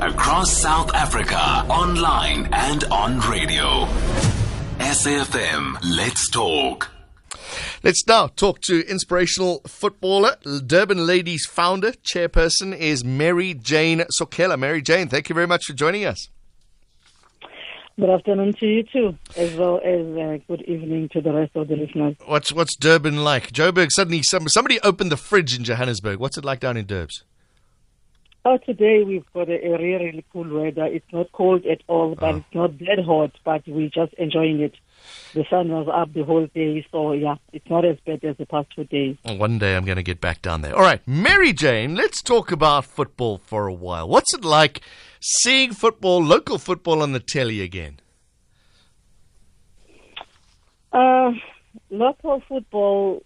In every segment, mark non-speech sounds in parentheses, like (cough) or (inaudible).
across South Africa, online and on radio. SAFM, let's talk. Let's now talk to inspirational footballer, Durban Ladies founder, chairperson is Mary Jane Sokhela. Mary Jane, thank you very much for joining us. Good afternoon to you too, as well as uh, good evening to the rest of the listeners. What's what's Durban like? Joburg suddenly some, somebody opened the fridge in Johannesburg. What's it like down in Durbs? Oh, today we've got a, a really, really cool weather. It's not cold at all, but Oh. it's not that hot, but we're just enjoying it. The sun was up the whole day, so yeah, it's not as bad as the past two days. One day I'm going to get back down there. All right, Mary Jane, let's talk about football for a while. What's it like seeing football, local football on the telly again? Uh, local football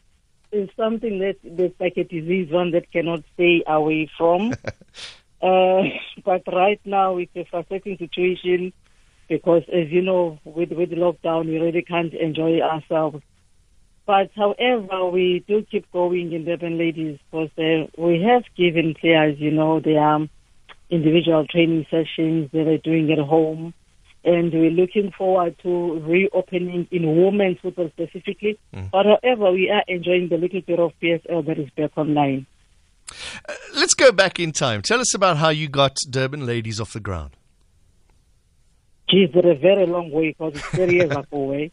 is something that that's like a disease, one that cannot stay away from. (laughs) uh, but right now it's a frustrating situation because, as you know, with with lockdown, we really can't enjoy ourselves. But however, we do keep going in Durban Ladies because uh, we have given players, you know, their individual training sessions that they're doing at home and we're looking forward to reopening in women's football specifically. But however, we are enjoying the little bit of PSL that is back online. Let's go back in time. Tell us about how you got Durban Ladies off the ground. Geez, a very long way because it's 30 years ago (laughs) away.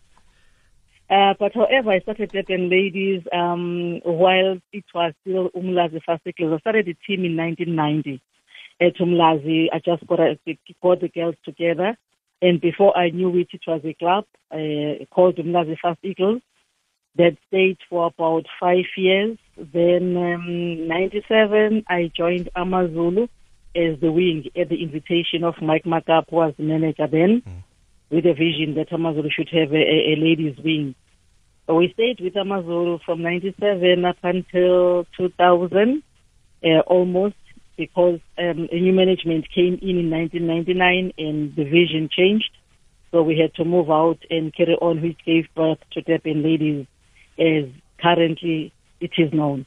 Uh, but however, I started Durban Ladies um, while it was still Umlazi Fast Eagles. I started the team in 1990 at Umlazi. I just got, a, got the girls together. And before I knew it, it was a club uh, called Umlazi Fast Eagles that stayed for about five years. Then, um, 97, I joined Amazulu as the wing at the invitation of Mike Makaab, who was the manager then, with a vision that Amazulu should have a, a, a ladies' wing. So we stayed with Amazulu from 97 up until 2000, uh, almost, because um, a new management came in in 1999 and the vision changed. So we had to move out and carry on, which gave birth to Durban Ladies as currently it is known.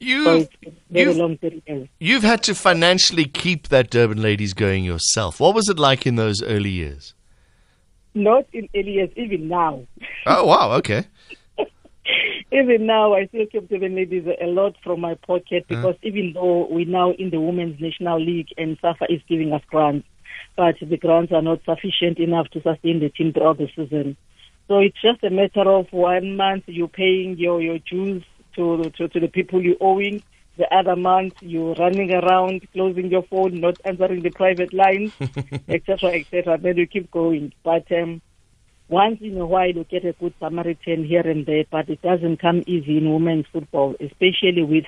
You, so you've, you've had to financially keep that Durban Ladies going yourself. What was it like in those early years? Not in early years, even now. Oh, wow, okay. (laughs) even now, I still keep Durban Ladies a lot from my pocket because even though we're now in the Women's National League and SAFA is giving us grants, but the grants are not sufficient enough to sustain the team throughout the season. So it's just a matter of one month you're paying your, your dues to, to, to the people you're owing. The other month you're running around, closing your phone, not answering the private lines, (laughs) etc., etc. Then you keep going. But um, once in a while you get a good Samaritan here and there, but it doesn't come easy in women's football, especially with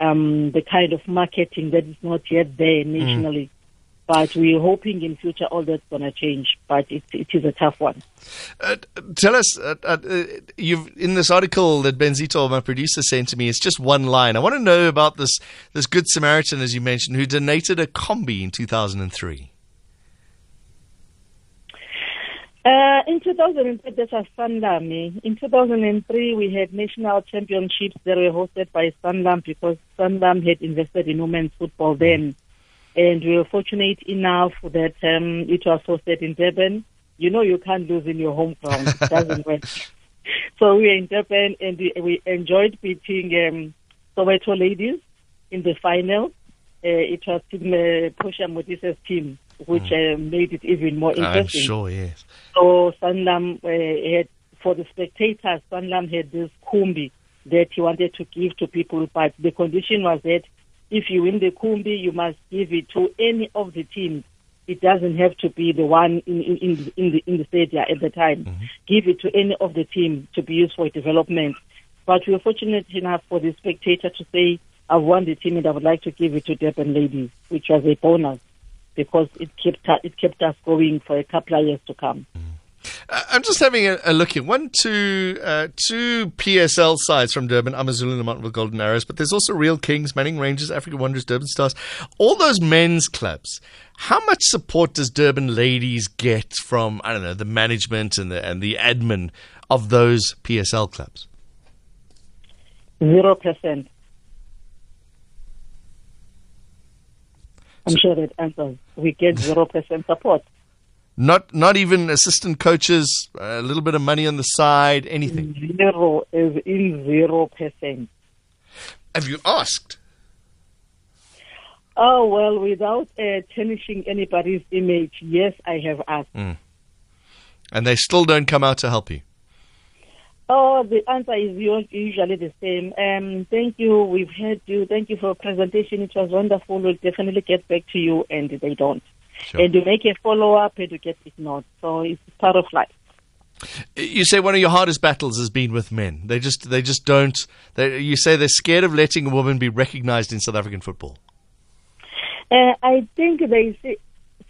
um, the kind of marketing that is not yet there nationally. But we're hoping in future all that's going to change, but it, it is a tough one. Uh, tell us, uh, uh, uh, you've in this article that Benzito, my producer, sent to me. It's just one line. I want to know about this this good Samaritan, as you mentioned, who donated a combi in 2003. Uh, in 2003, that was Sanlam. In 2003, we had national championships that were hosted by Sanlam because Sanlam had invested in women's football then. And we were fortunate enough that um, it was hosted in Durban. You know, you can't lose in your home ground. It doesn't (laughs) work. So we were in Durban and we, enjoyed beating um, Soweto ladies in the final. Uh, it was Team uh, Pusha Modisa's team, which uh, made it even more interesting. I'm sure, yes. So Sanlam uh, had, for the spectators, Sanlam had this kumbi that he wanted to give to people, but the condition was that if you win the kumbi, you must give it to any of the teams. It doesn't have to be the one in in in the, in the, in the stadium at the time. Give it to any of the team to be used for development. But we were fortunate enough for the spectator to say, "I won the team and I would like to give it to Durban ladies," which was a bonus because it kept it kept us going for a couple of years to come. Uh, I'm just having a, a look here. One, two, uh, two PSL sides from Durban, Amazulu and Lamontville Golden Arrows, but there's also Real Kings, Manning Rangers, Africa Wanderers, Durban Stars. All those men's clubs. How much support does Durban Ladies get from I don't know the management and the and the admin of those PSL clubs? Zero percent. I'm sure that answers. We get 0% support. Not not even assistant coaches, a little bit of money on the side, anything. Zero is in 0%. Have you asked? Oh, well, without uh, tarnishing anybody's image, yes, I have asked. And they still don't come out to help you. Oh, the answer is usually the same. Um, thank you. We've heard you. Thank you for your presentation. It was wonderful. We'll definitely get back to you, and they don't. Sure. And you make a follow up, and you get ignored. So it's part of life. You say one of your hardest battles has been with men. They just they just don't. They, you say they're scared of letting a woman be recognized in South African football. Uh, I think they see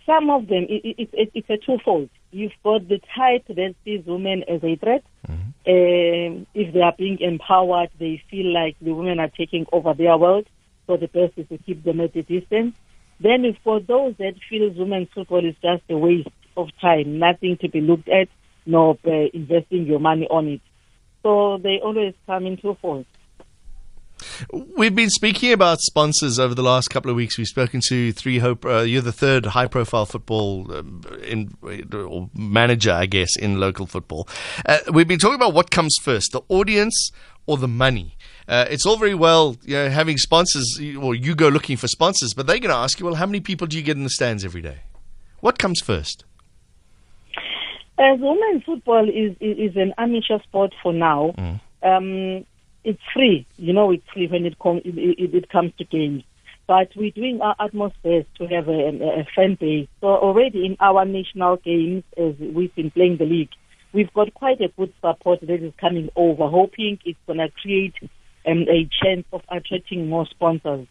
some of them. It, it, it, it's a twofold. You've got the type that sees women as a threat. Um, if they are being empowered, they feel like the women are taking over their world. So the best is to keep them at a distance. Then you've got those that feel women's football is just a waste of time, nothing to be looked at, nor uh, investing your money on it. So they always come in twofold. We've been speaking about sponsors over the last couple of weeks. We've spoken to three hope. Uh, you're the third high-profile football um, in, or manager, I guess, in local football. Uh, we've been talking about what comes first: the audience or the money. Uh, it's all very well, you know, having sponsors, or you go looking for sponsors, but they're going to ask you, well, how many people do you get in the stands every day? What comes first? As women's football is, is is an amateur sport for now, um, it's free. You know, it's free when it, com- it, it, it comes to games. But we're doing our utmost best to have a, a fan base. So already in our national games, as we've been playing the league, we've got quite a good support that is coming over, hoping it's going to create um, a chance of attracting more sponsors.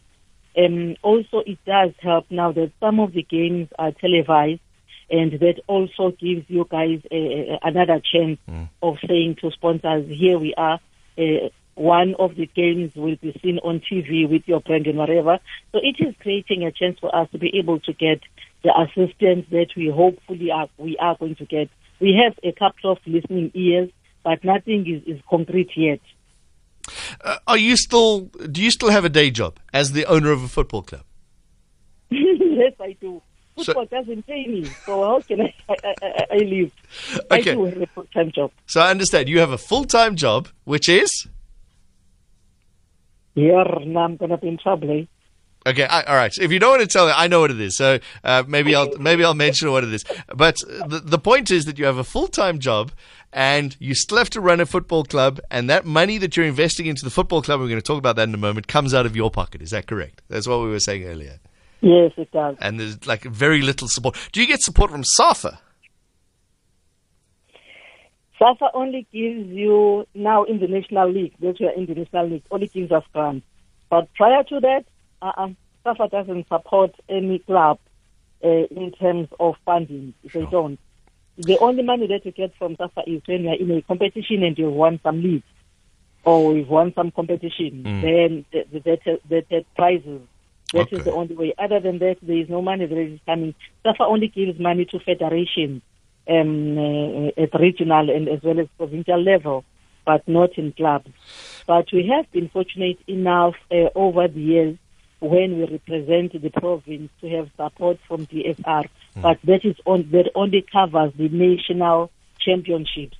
Um, also, it does help now that some of the games are televised, and that also gives you guys a, a, another chance of saying to sponsors, "Here we are." Uh, one of the games will be seen on TV with your brand and whatever. So it is creating a chance for us to be able to get the assistance that we hopefully are we are going to get. We have a couple of listening ears, but nothing is, is concrete yet. Uh, are you still? Do you still have a day job as the owner of a football club? (laughs) yes, I do. So- Football doesn't pay me, so how can I, I, I, I- I live? I Okay. do have a full-time job. So I understand you have a full-time job, which is Now I'm be in trouble. Eh? okay. I, all right. If you don't want to tell me, I know what it is. So uh, maybe I'll maybe I'll mention what it is. But the the point is that you have a full-time job. And you still have to run a football club, and that money that you're investing into the football club, we're going to talk about that in a moment, comes out of your pocket. Is that correct? That's what we were saying earlier. Yes, it does. And there's like very little support. Do you get support from SAFA? SAFA only gives you, now in the National League, that we are in the National League, only gives us grants. But prior to that, uh-uh, SAFA doesn't support any club uh, in terms of funding. They don't. The only money that you get from SAFA is when you're in a competition and you won some league or you've won some competition, then th- th- that, that, that prizes. That is Okay. the only way. Other than that, there is no money that is coming. SAFA only gives money to federations um, uh, at regional and as well as provincial level, but not in clubs. But we have been fortunate enough uh, over the years when we represent the province to have support from DSR, but that is on, that only covers the national championships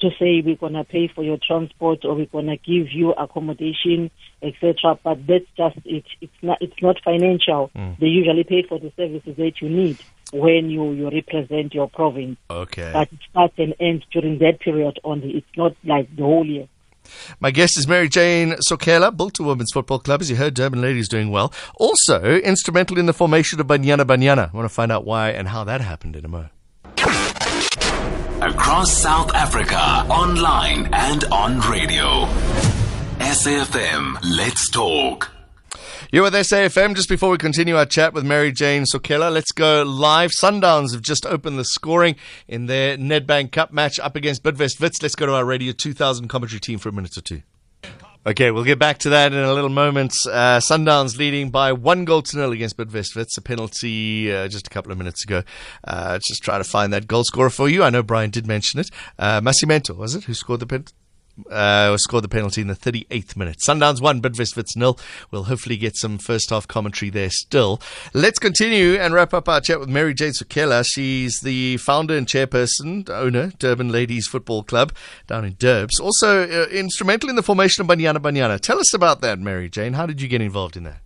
to say we're going to pay for your transport or we're going to give you accommodation, etc. But that's just it. It's not. It's not financial. They usually pay for the services that you need when you you represent your province. Okay. But it starts and ends during that period only. It's not like the whole year. My guest is Mary Jane Sokhela, built a women's football club. As you heard, Durban ladies doing well. Also instrumental in the formation of Banyana Banyana. I want to find out why and how that happened in a moment. Across South Africa, online and on radio. SAFM, let's talk. You're with SAFM. Just before we continue our chat with Mary Jane Sokhela, let's go live. Sundowns have just opened the scoring in their Nedbank Cup match up against Bidvest Wits. Let's go to our Radio 2000 commentary team for a minute or two. Okay, we'll get back to that in a little moment. Uh, Sundowns leading by one goal to nil against Bidvest Wits. A penalty uh, just a couple of minutes ago. Uh, let's just try to find that goal scorer for you. I know Brian did mention it. Uh, Nascimento, was it, who scored the penalty? Uh, scored the penalty in the 38th minute. Sundowns 1, Bidvest Wits nil. We'll hopefully get some first half commentary there still. Let's continue and wrap up our chat with Mary Jane Sokhela. She's the founder and chairperson, owner, Durban Ladies Football Club down in Durbs. Also uh, instrumental in the formation of Banyana Banyana. Tell us about that, Mary Jane. How did you get involved in that?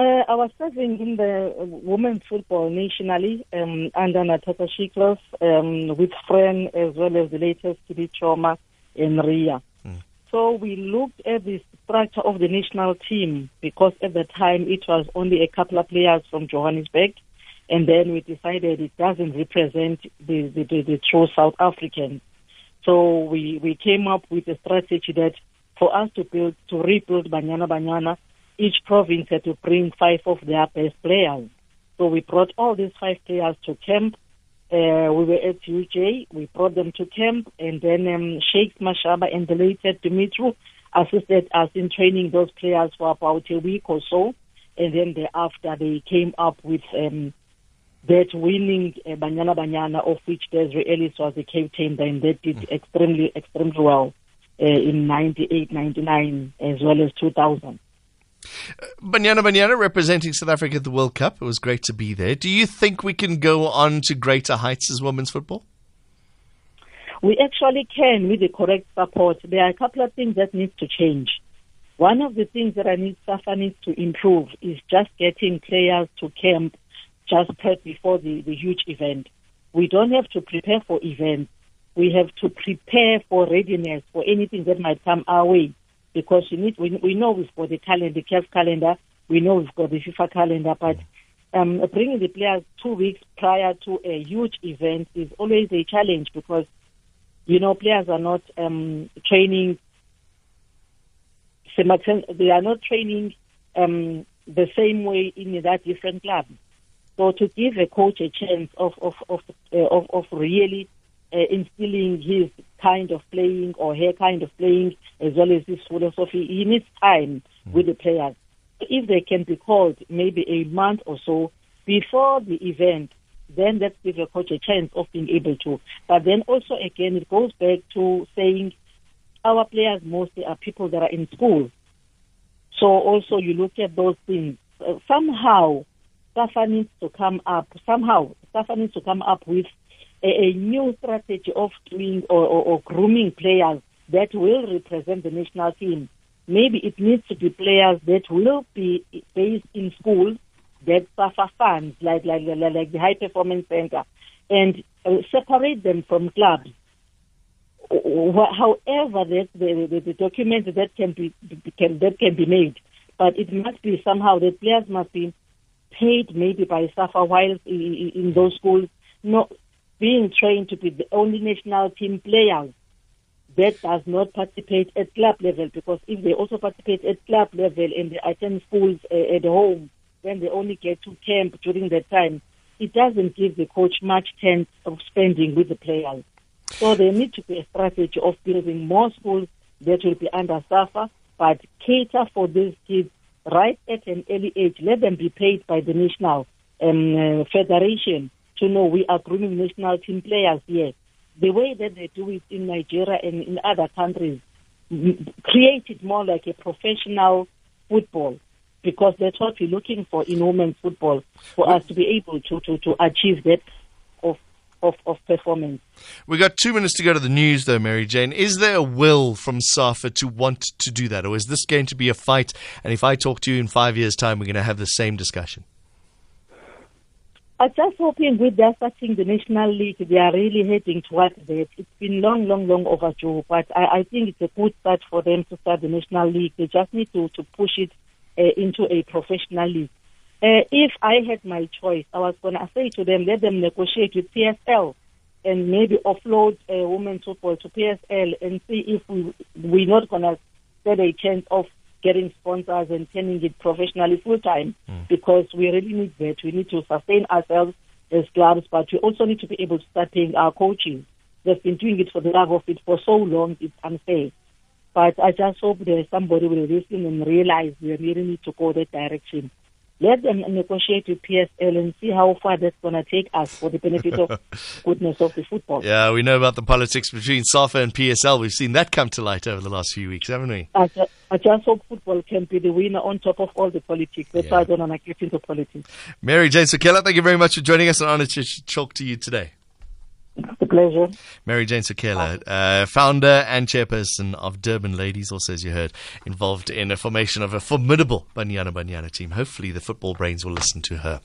Uh, I was serving in the women's football nationally um, under Natasha Shiklos um, with Fren as well as the latest to be Trauma and Ria. Mm. So we looked at the structure of the national team because at the time it was only a couple of players from Johannesburg and then we decided it doesn't represent the, the, the, the true South Africans. So we, we came up with a strategy that for us to build, to rebuild Banyana Banyana, each province had to bring five of their best players. So we brought all these five players to camp. Uh, we were at UJ, we brought them to camp, and then um, Shakes Mashaba and the late Dimitru assisted us in training those players for about a week or so. And then thereafter, they came up with um, that winning uh, Banyana Banyana, of which Desiree Ellis was the captain, and they did extremely, extremely well uh, in 98, 99, as well as 2000. Banyana Banyana representing South Africa at the World Cup. It was great to be there. Do you think we can go on to greater heights as women's football? We actually can with the correct support. There are a couple of things that need to change. One of the things that I need SAFA needs to improve is just getting players to camp just before the, the huge event. We don't have to prepare for events. We have to prepare for readiness for anything that might come our way because you need, we, we know we've got the calendar, the CAF calendar, we know we've got the FIFA calendar, but um, bringing the players two weeks prior to a huge event is always a challenge because, you know, players are not um, training, they are not training um, the same way in that different club. So to give a coach a chance of of of uh, of, of really uh, instilling his kind of playing or her kind of playing as well as his philosophy. He needs time mm. with the players. If they can be called maybe a month or so before the event, then that gives a coach a chance of being able to. But then also again, it goes back to saying our players mostly are people that are in school. So also you look at those things. Uh, somehow, SAFA needs to come up. Somehow, SAFA needs to come up with a, a new strategy of doing or, or, or grooming players that will represent the national team. Maybe it needs to be players that will be based in schools that SAFA funds, like like like, the high performance center, and uh, separate them from clubs. However, that the, the, the document that can be can, that can be made, but it must be somehow the players must be paid maybe by SAFA while in, in those schools. No, being trained to be the only national team players that does not participate at club level because if they also participate at club level and they attend schools uh, at home, then they only get to camp during that time. It doesn't give the coach much chance of spending with the players. So there needs to be a strategy of building more schools that will be under SAFA, but cater for these kids right at an early age. Let them be paid by the national um, uh, federation to know we are grooming national team players here. The way that they do it in Nigeria and in other countries, create it more like a professional football because that's what we're looking for in women's football for us to be able to, to, to achieve that of, of, of performance. We've got two minutes to go to the news, though, Mary Jane. Is there a will from SAFA to want to do that, or is this going to be a fight? And if I talk to you in five years' time, we're going to have the same discussion? I'm just hoping with their starting the National League, they are really heading towards that. It's been long, long, long overdue, but I, I think it's a good start for them to start the National League. They just need to, to push it uh, into a professional league. Uh, if I had my choice, I was going to say to them, let them negotiate with PSL and maybe offload uh, women's football to PSL and see if we, we're not going to get a chance of getting sponsors and turning it professionally full time mm. because we really need that. We need to sustain ourselves as clubs, but we also need to be able to start paying our coaches. They've been doing it for the love of it for so long, it's unfair. But I just hope that somebody will listen and realize we really need to go that direction. let them negotiate with PSL and see how far that's going to take us for the benefit of (laughs) goodness of the football. Yeah, we know about the politics between SAFA and PSL. We've seen that come to light over the last few weeks, haven't we? I just, hope football can be the winner on top of all the politics. That's Yeah. why I don't want to get into politics. Mary Jane Sokhela, thank you very much for joining us. An honor to talk to you today. It's a pleasure. Mary Jane Sokhela, uh, founder and chairperson of Durban Ladies, also, as you heard, involved in a formation of a formidable Banyana Banyana team. Hopefully, the football brains will listen to her.